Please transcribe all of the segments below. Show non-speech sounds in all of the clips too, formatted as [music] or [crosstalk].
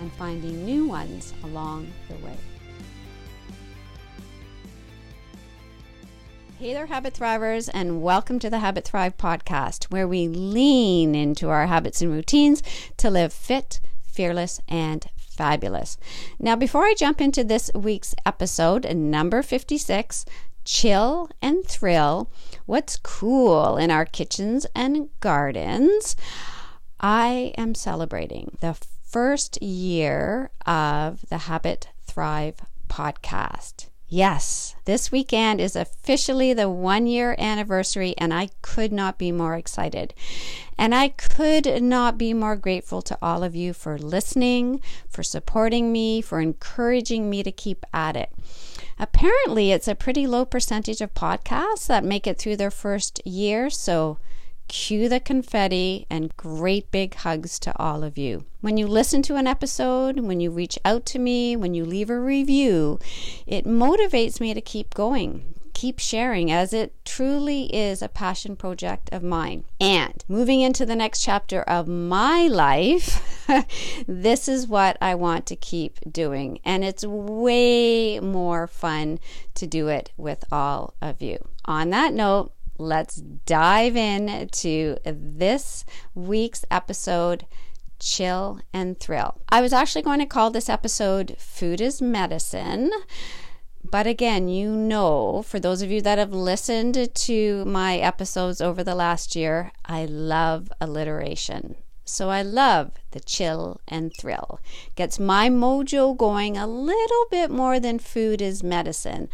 and finding new ones along the way. Hey there, Habit Thrivers, and welcome to the Habit Thrive podcast, where we lean into our habits and routines to live fit, fearless, and fabulous. Now, before I jump into this week's episode, number 56, chill and thrill what's cool in our kitchens and gardens, I am celebrating the first year of the Habit Thrive podcast. Yes, this weekend is officially the one year anniversary, and I could not be more excited. And I could not be more grateful to all of you for listening, for supporting me, for encouraging me to keep at it. Apparently, it's a pretty low percentage of podcasts that make it through their first year, so cue the confetti and great big hugs to all of you. When you listen to an episode, when you reach out to me, when you leave a review, it motivates me to keep going. Keep sharing as it truly is a passion project of mine. And moving into the next chapter of my life, [laughs] this is what I want to keep doing. And it's way more fun to do it with all of you. On that note, let's dive in to this week's episode chill and thrill. I was actually going to call this episode Food is Medicine. But again, you know, for those of you that have listened to my episodes over the last year, I love alliteration. So I love the chill and thrill. Gets my mojo going a little bit more than food is medicine.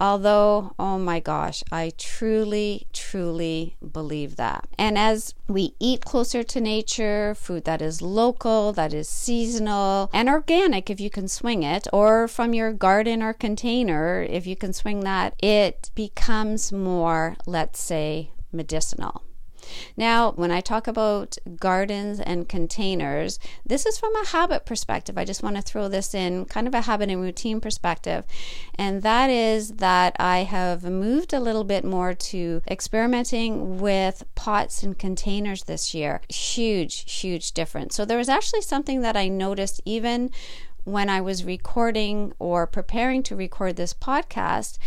Although, oh my gosh, I truly, truly believe that. And as we eat closer to nature, food that is local, that is seasonal, and organic if you can swing it, or from your garden or container if you can swing that, it becomes more, let's say, medicinal. Now, when I talk about gardens and containers, this is from a habit perspective. I just want to throw this in kind of a habit and routine perspective. And that is that I have moved a little bit more to experimenting with pots and containers this year. Huge, huge difference. So there was actually something that I noticed even when I was recording or preparing to record this podcast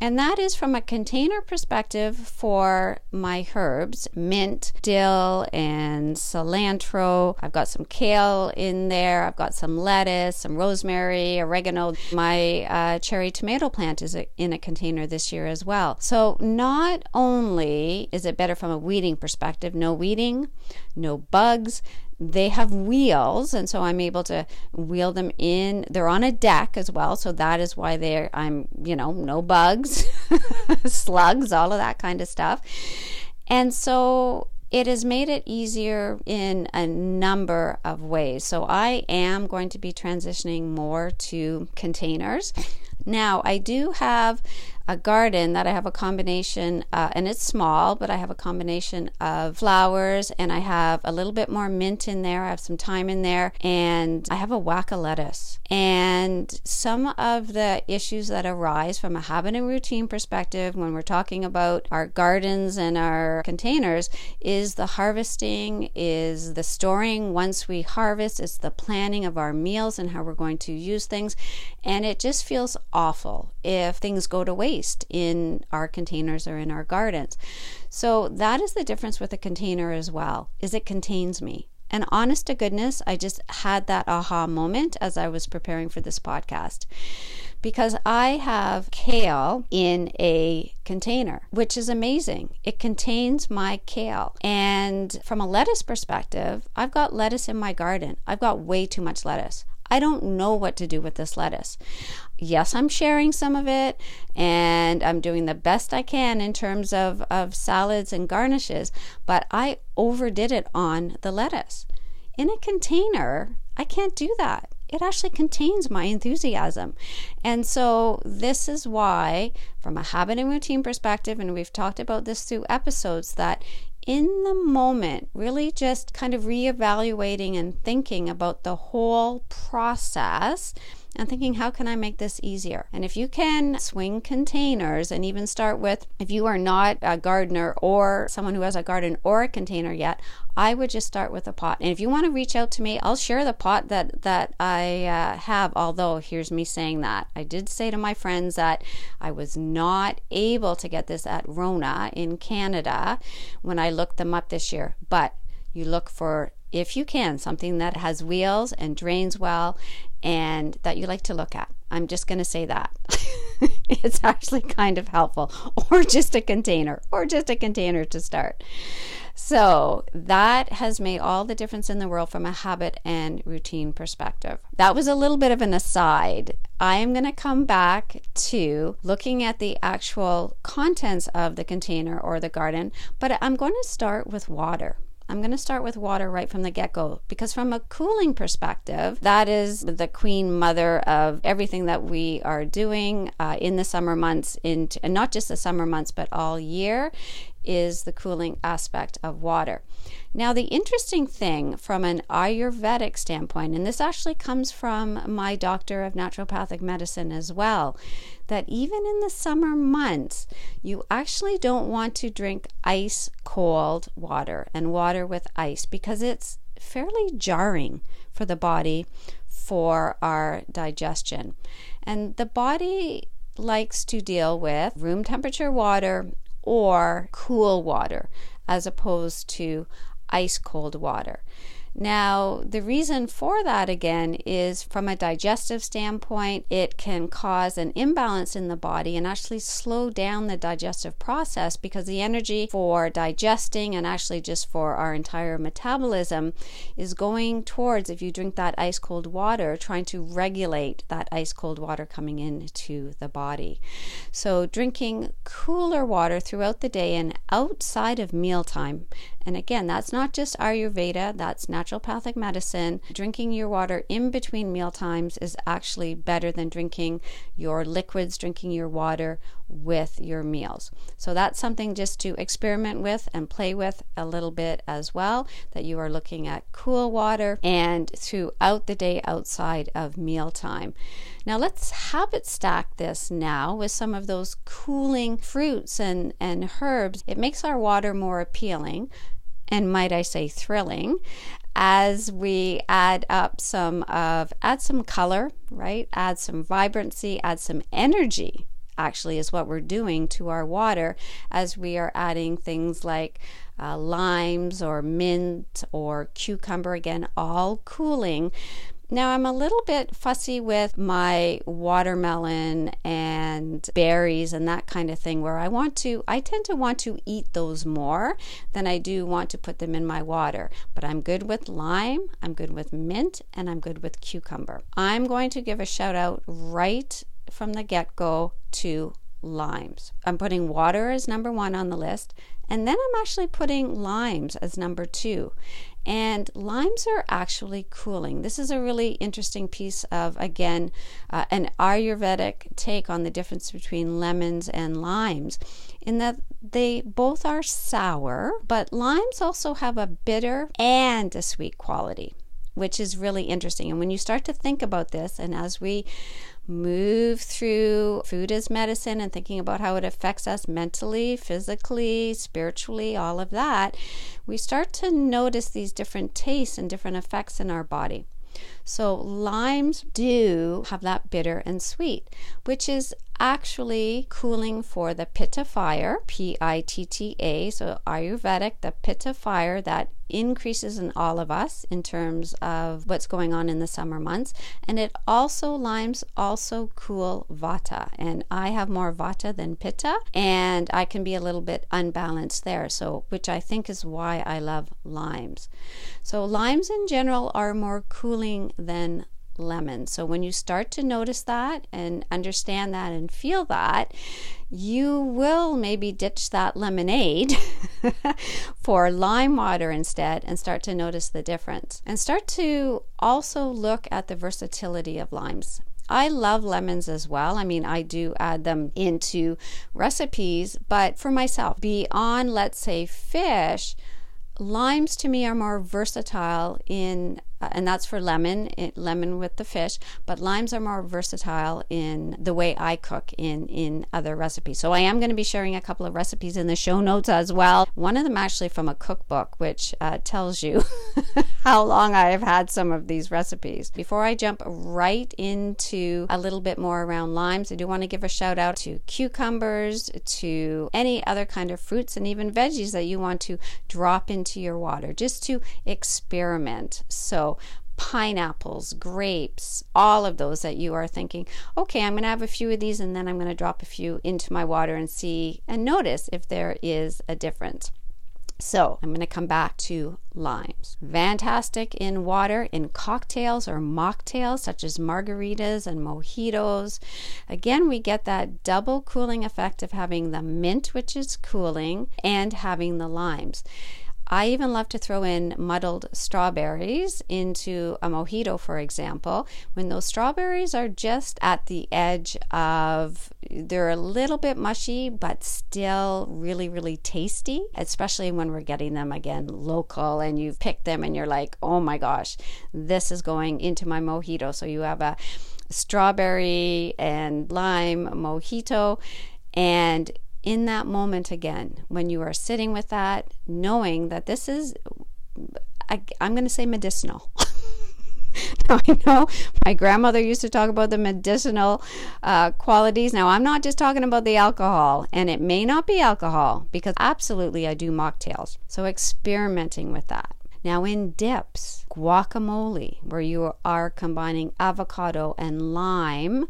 and that is from a container perspective for my herbs mint, dill, and cilantro. I've got some kale in there. I've got some lettuce, some rosemary, oregano. My uh, cherry tomato plant is in a container this year as well. So, not only is it better from a weeding perspective, no weeding, no bugs, they have wheels and so i'm able to wheel them in they're on a deck as well so that is why they're i'm you know no bugs [laughs] slugs all of that kind of stuff and so it has made it easier in a number of ways. So I am going to be transitioning more to containers. Now, I do have a garden that I have a combination, uh, and it's small, but I have a combination of flowers and I have a little bit more mint in there. I have some thyme in there, and I have a whack of lettuce. And some of the issues that arise from a habit and routine perspective when we're talking about our gardens and our containers is the harvesting, is the storing once we harvest, it's the planning of our meals and how we're going to use things. And it just feels awful if things go to waste waste in our containers or in our gardens. So that is the difference with a container as well, is it contains me. And honest to goodness, I just had that aha moment as I was preparing for this podcast. Because I have kale in a container, which is amazing. It contains my kale. And from a lettuce perspective, I've got lettuce in my garden. I've got way too much lettuce. I don't know what to do with this lettuce. Yes, I'm sharing some of it and I'm doing the best I can in terms of, of salads and garnishes, but I overdid it on the lettuce. In a container, I can't do that. it actually contains my enthusiasm. And so, this is why, from a habit and routine perspective, and we've talked about this through episodes, that in the moment, really just kind of reevaluating and thinking about the whole process and thinking, how can I make this easier? And if you can swing containers and even start with, if you are not a gardener or someone who has a garden or a container yet, I would just start with a pot. And if you want to reach out to me, I'll share the pot that that I uh, have. Although here's me saying that I did say to my friends that I was not able to get this at Rona in Canada when I looked them up this year, but you look for if you can, something that has wheels and drains well and that you like to look at. I'm just going to say that. [laughs] it's actually kind of helpful, [laughs] or just a container, or just a container to start. So that has made all the difference in the world from a habit and routine perspective. That was a little bit of an aside. I am going to come back to looking at the actual contents of the container or the garden, but I'm going to start with water. I'm going to start with water right from the get go because, from a cooling perspective, that is the queen mother of everything that we are doing uh, in the summer months, in, and not just the summer months, but all year, is the cooling aspect of water. Now, the interesting thing from an Ayurvedic standpoint, and this actually comes from my doctor of naturopathic medicine as well, that even in the summer months, you actually don't want to drink ice cold water and water with ice because it's fairly jarring for the body for our digestion. And the body likes to deal with room temperature water or cool water as opposed to ice cold water. Now, the reason for that again is from a digestive standpoint, it can cause an imbalance in the body and actually slow down the digestive process because the energy for digesting and actually just for our entire metabolism is going towards, if you drink that ice cold water, trying to regulate that ice cold water coming into the body. So, drinking cooler water throughout the day and outside of mealtime and again, that's not just Ayurveda, that's naturopathic medicine. Drinking your water in between meal times is actually better than drinking your liquids, drinking your water with your meals. So that's something just to experiment with and play with a little bit as well. That you are looking at cool water and throughout the day outside of mealtime. Now let's habit stack this now with some of those cooling fruits and, and herbs. It makes our water more appealing and might I say thrilling as we add up some of add some color, right? Add some vibrancy, add some energy actually is what we're doing to our water as we are adding things like uh, limes or mint or cucumber again all cooling now, I'm a little bit fussy with my watermelon and berries and that kind of thing, where I want to, I tend to want to eat those more than I do want to put them in my water. But I'm good with lime, I'm good with mint, and I'm good with cucumber. I'm going to give a shout out right from the get go to limes. I'm putting water as number one on the list, and then I'm actually putting limes as number two. And limes are actually cooling. This is a really interesting piece of, again, uh, an Ayurvedic take on the difference between lemons and limes, in that they both are sour, but limes also have a bitter and a sweet quality which is really interesting. And when you start to think about this, and as we move through food as medicine and thinking about how it affects us mentally, physically, spiritually, all of that, we start to notice these different tastes and different effects in our body. So, limes do have that bitter and sweet, which is actually cooling for the pitta fire, P I T T A. So, Ayurvedic, the pitta fire that increases in all of us in terms of what's going on in the summer months. And it also, limes also cool vata. And I have more vata than pitta, and I can be a little bit unbalanced there. So, which I think is why I love limes. So, limes in general are more cooling than lemon. So when you start to notice that and understand that and feel that, you will maybe ditch that lemonade [laughs] for lime water instead and start to notice the difference. And start to also look at the versatility of limes. I love lemons as well. I mean, I do add them into recipes, but for myself, beyond, let's say, fish, limes to me are more versatile in uh, and that's for lemon, it, lemon with the fish. But limes are more versatile in the way I cook in in other recipes. So I am going to be sharing a couple of recipes in the show notes as well. One of them actually from a cookbook, which uh, tells you [laughs] how long I have had some of these recipes. Before I jump right into a little bit more around limes, I do want to give a shout out to cucumbers, to any other kind of fruits, and even veggies that you want to drop into your water, just to experiment. So pineapples, grapes, all of those that you are thinking, okay, I'm going to have a few of these and then I'm going to drop a few into my water and see and notice if there is a difference. So, I'm going to come back to limes. Fantastic in water, in cocktails or mocktails, such as margaritas and mojitos. Again, we get that double cooling effect of having the mint, which is cooling, and having the limes. I even love to throw in muddled strawberries into a mojito, for example, when those strawberries are just at the edge of, they're a little bit mushy, but still really, really tasty, especially when we're getting them again local and you've picked them and you're like, oh my gosh, this is going into my mojito. So you have a strawberry and lime mojito and in that moment again, when you are sitting with that, knowing that this is, I, am going to say medicinal. [laughs] now, I know my grandmother used to talk about the medicinal uh, qualities. Now, I'm not just talking about the alcohol, and it may not be alcohol because absolutely I do mocktails. So, experimenting with that. Now, in dips, guacamole, where you are combining avocado and lime,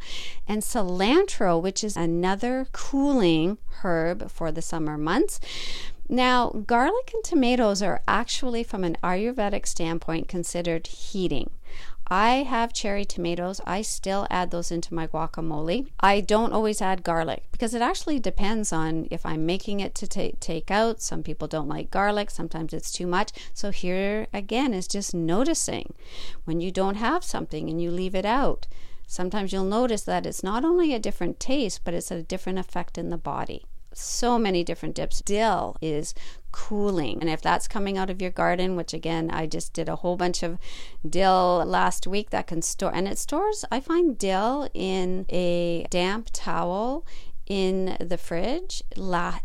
and cilantro, which is another cooling herb for the summer months. Now, garlic and tomatoes are actually, from an Ayurvedic standpoint, considered heating. I have cherry tomatoes. I still add those into my guacamole. I don't always add garlic because it actually depends on if I'm making it to take take out. Some people don't like garlic, sometimes it's too much. So here again is just noticing when you don't have something and you leave it out. Sometimes you'll notice that it's not only a different taste, but it's a different effect in the body so many different dips. Dill is cooling. And if that's coming out of your garden, which again, I just did a whole bunch of dill last week that can store, and it stores, I find dill in a damp towel in the fridge.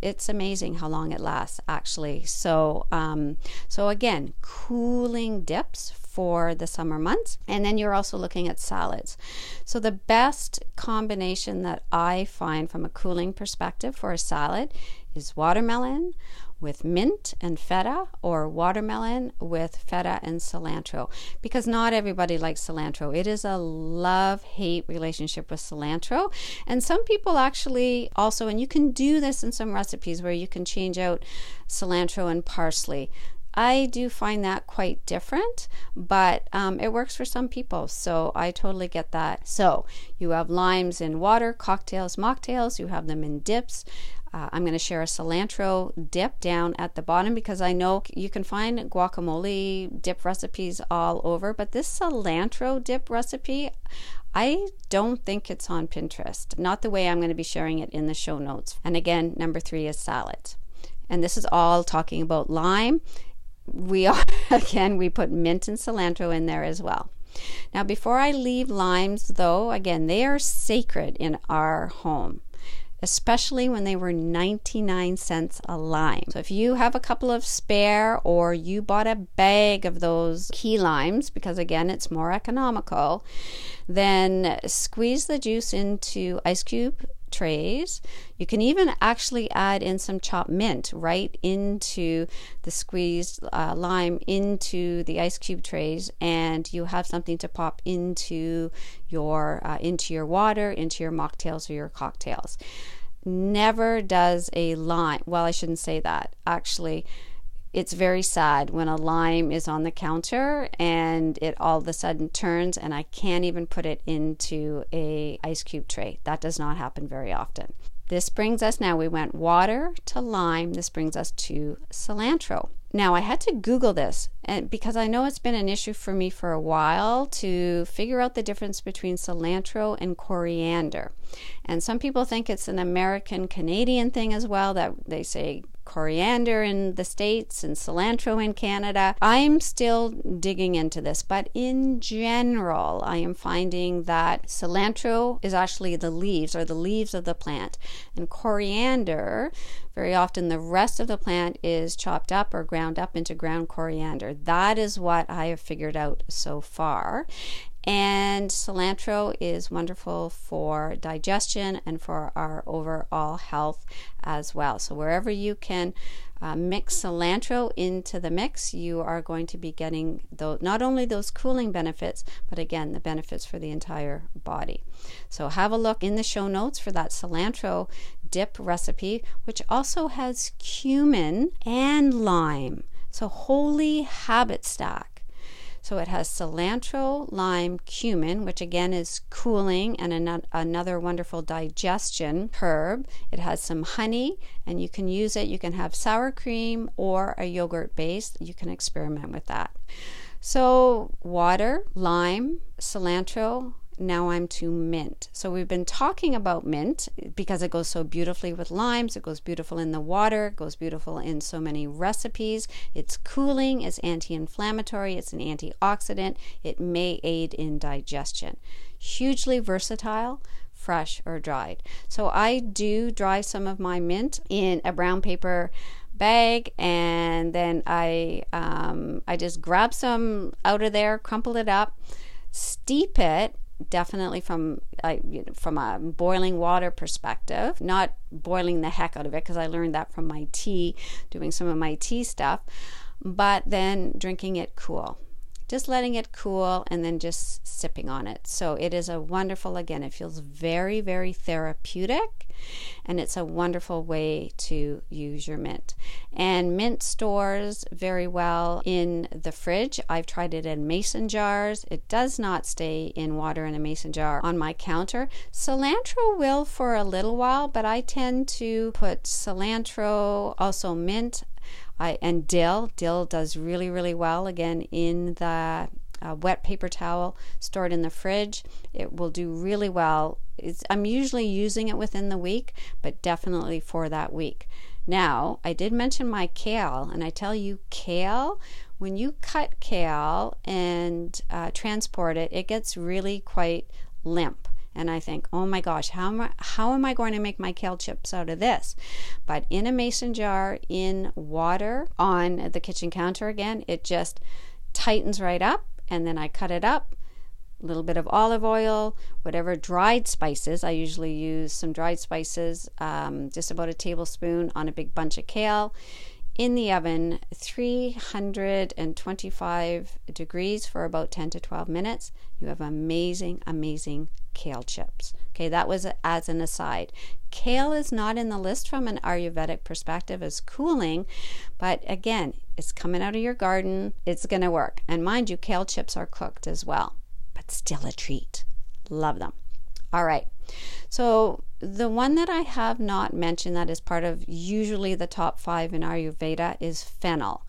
It's amazing how long it lasts actually. So um, so again cooling dips for the summer months. And then you're also looking at salads. So the best combination that i find from a cooling perspective for a salad is watermelon with mint and feta or watermelon with feta and cilantro because not everybody likes cilantro. It is a love hate relationship with cilantro. And some people actually also, and you can do this in some recipes where you can change out cilantro and parsley. I do find that quite different, but um, it works for some people. So I totally get that. So you have limes in water, cocktails, mocktails, you have them in dips. Uh, I'm going to share a cilantro dip down at the bottom because I know you can find guacamole dip recipes all over, but this cilantro dip recipe, I don't think it's on Pinterest. Not the way I'm going to be sharing it in the show notes. And again, number three is salad. And this is all talking about lime. We are, [laughs] again, we put mint and cilantro in there as well. Now, before I leave limes, though, again, they are sacred in our home especially when they were 99 cents a lime. So if you have a couple of spare or you bought a bag of those key limes, because again, it's more economical, then squeeze the juice into ice cube trays. You can even actually add in some chopped mint right into the squeezed uh, lime into the ice cube trays, and you have something to pop into your uh, into your water, into your mocktails or your cocktails. Never does a lime. Well, I shouldn't say that. Actually, it's very sad when a lime is on the counter and it all of a sudden turns and I can't even put it into a ice cube tray. That does not happen very often. This brings us now, we went water to lime. This brings us to cilantro. Now, I had to Google this and because I know it's been an issue for me for a while to figure out the difference between cilantro and coriander. And some people think it's an American Canadian thing as well, that they say coriander in the States and cilantro in Canada. I'm still digging into this, but in general, I am finding that cilantro is actually the leaves or the leaves of the plant, and coriander, very often the rest of the plant is chopped up or ground up into ground coriander. That is what I have figured out so far. And cilantro is wonderful for digestion and for our overall health as well. So, wherever you can uh, mix cilantro into the mix, you are going to be getting those, not only those cooling benefits, but again, the benefits for the entire body. So, have a look in the show notes for that cilantro dip recipe, which also has cumin and lime. So, holy habit stack. So it has cilantro, lime, cumin, which again is cooling and an- another wonderful digestion herb. It has some honey, and you can use it. You can have sour cream or a yogurt base. You can experiment with that. So, water, lime, cilantro, now I'm to mint. So we've been talking about mint because it goes so beautifully with limes, it goes beautiful in the water, it goes beautiful in so many recipes. It's cooling, it's anti-inflammatory, it's an antioxidant, it may aid in digestion. Hugely versatile fresh or dried. So I do dry some of my mint in a brown paper bag and then I um, I just grab some out of there, crumple it up, steep it definitely from from a boiling water perspective not boiling the heck out of it because i learned that from my tea doing some of my tea stuff but then drinking it cool just letting it cool and then just sipping on it. So it is a wonderful, again, it feels very, very therapeutic and it's a wonderful way to use your mint. And mint stores very well in the fridge. I've tried it in mason jars. It does not stay in water in a mason jar on my counter. Cilantro will for a little while, but I tend to put cilantro, also mint, I, and dill. Dill does really, really well again in the uh, wet paper towel stored in the fridge. It will do really well. It's, I'm usually using it within the week, but definitely for that week. Now, I did mention my kale, and I tell you, kale, when you cut kale and uh, transport it, it gets really quite limp and I think, oh my gosh, how am I, how am I going to make my kale chips out of this? But in a mason jar, in water on the kitchen counter again, it just tightens right up, and then I cut it up. A little bit of olive oil, whatever dried spices. I usually use some dried spices, um, just about a tablespoon on a big bunch of kale in the oven 325 degrees for about 10 to 12 minutes. You have amazing amazing kale chips. Okay that was as an aside. Kale is not in the list from an ayurvedic perspective as cooling but again it's coming out of your garden. It's going to work. And mind you kale chips are cooked as well but still a treat. Love them. All right so, the one that I have not mentioned that is part of usually the top five in Ayurveda is fennel.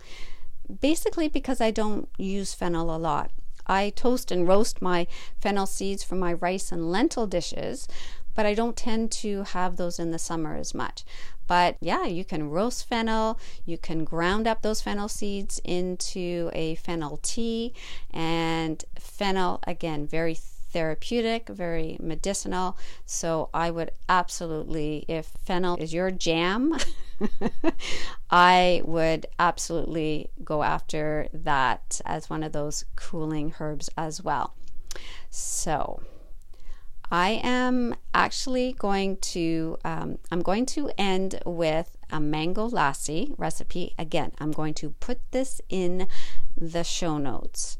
Basically, because I don't use fennel a lot. I toast and roast my fennel seeds for my rice and lentil dishes, but I don't tend to have those in the summer as much. But yeah, you can roast fennel, you can ground up those fennel seeds into a fennel tea, and fennel, again, very therapeutic, very medicinal. So I would absolutely, if fennel is your jam, [laughs] I would absolutely go after that as one of those cooling herbs as well. So I am actually going to um, I'm going to end with a mango lassi recipe. Again, I'm going to put this in the show notes.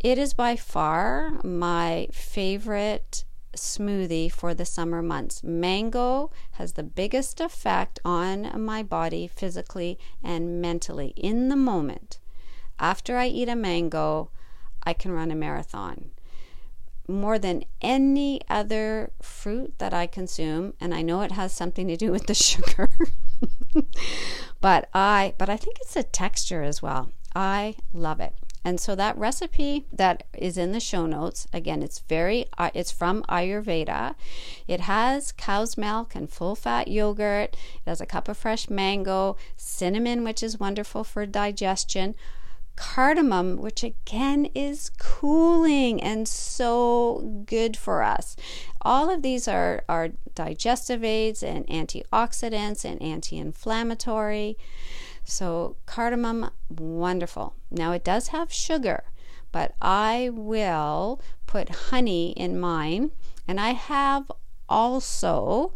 It is by far my favorite smoothie for the summer months. Mango has the biggest effect on my body physically and mentally in the moment. After I eat a mango, I can run a marathon more than any other fruit that I consume, and I know it has something to do with the [laughs] sugar. but I but I think it's the texture as well. I love it. And so that recipe that is in the show notes, again, it's very uh, it's from Ayurveda. It has cow's milk and full fat yogurt. It has a cup of fresh mango, cinnamon, which is wonderful for digestion cardamom, which again is cooling and so good for us. All of these are, are digestive aids and antioxidants and anti inflammatory. So, cardamom, wonderful. Now, it does have sugar, but I will put honey in mine, and I have also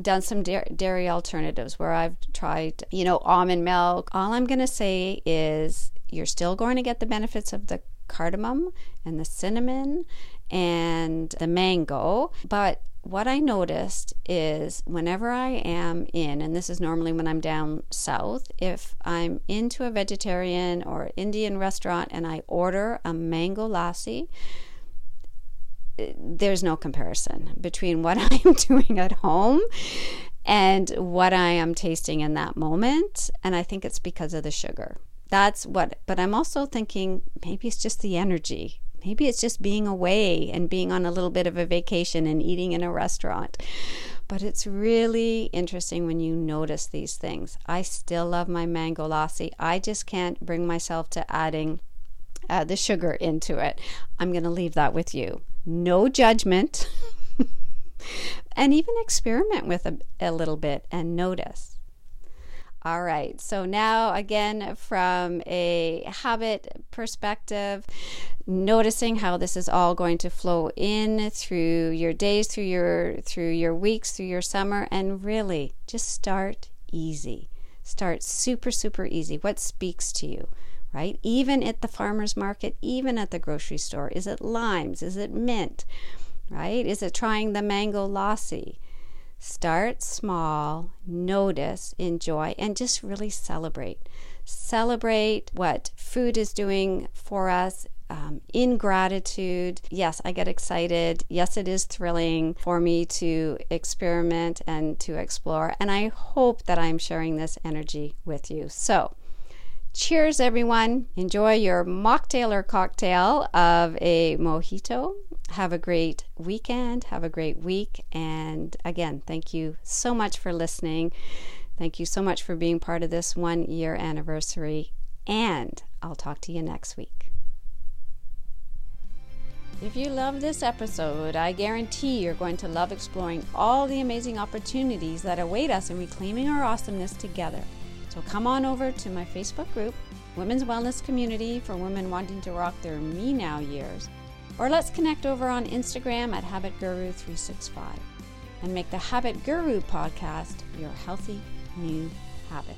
done some dairy alternatives where I've tried, you know, almond milk. All I'm going to say is you're still going to get the benefits of the cardamom and the cinnamon and the mango. But what I noticed is whenever I am in, and this is normally when I'm down south, if I'm into a vegetarian or Indian restaurant and I order a mango lassi, there's no comparison between [laughs] what I'm doing at home and what I am tasting in that moment. And I think it's because of the sugar that's what but i'm also thinking maybe it's just the energy maybe it's just being away and being on a little bit of a vacation and eating in a restaurant. But it's really interesting when you notice these things. I still love my mango lassi. I just can't bring myself to adding uh, the sugar into it. I'm going to leave that with you. No judgment. [laughs] And even experiment with a, a little bit and notice all right. So now, again, from a habit perspective, noticing how this is all going to flow in through your days, through your through your weeks, through your summer, and really just start easy. Start super super easy. What speaks to you? Right? Even at the farmer's market, even at the grocery store. Is it limes? Is it mint? Right? Is it trying the mango lassi? Start small, notice, enjoy, and just really celebrate. Celebrate what food is doing for us, um, in gratitude. Yes, I get excited. Yes, it is thrilling for me to experiment and to explore. And I hope that I'm sharing this energy with you. So, cheers, everyone. Enjoy your mocktail or cocktail of a mojito have a great weekend. Have a great week. And again, thank you so much for listening. Thank you so much for being part of this one year anniversary. And I'll talk to you next week. If you love this episode, I guarantee you're going to love exploring all the amazing opportunities that await us in reclaiming our awesomeness together. So come on over to my Facebook group, Women's Wellness Community for women wanting to rock their me now years or let's connect over on Instagram at Habit Guru 365 and make the Habit Guru podcast your healthy new habit.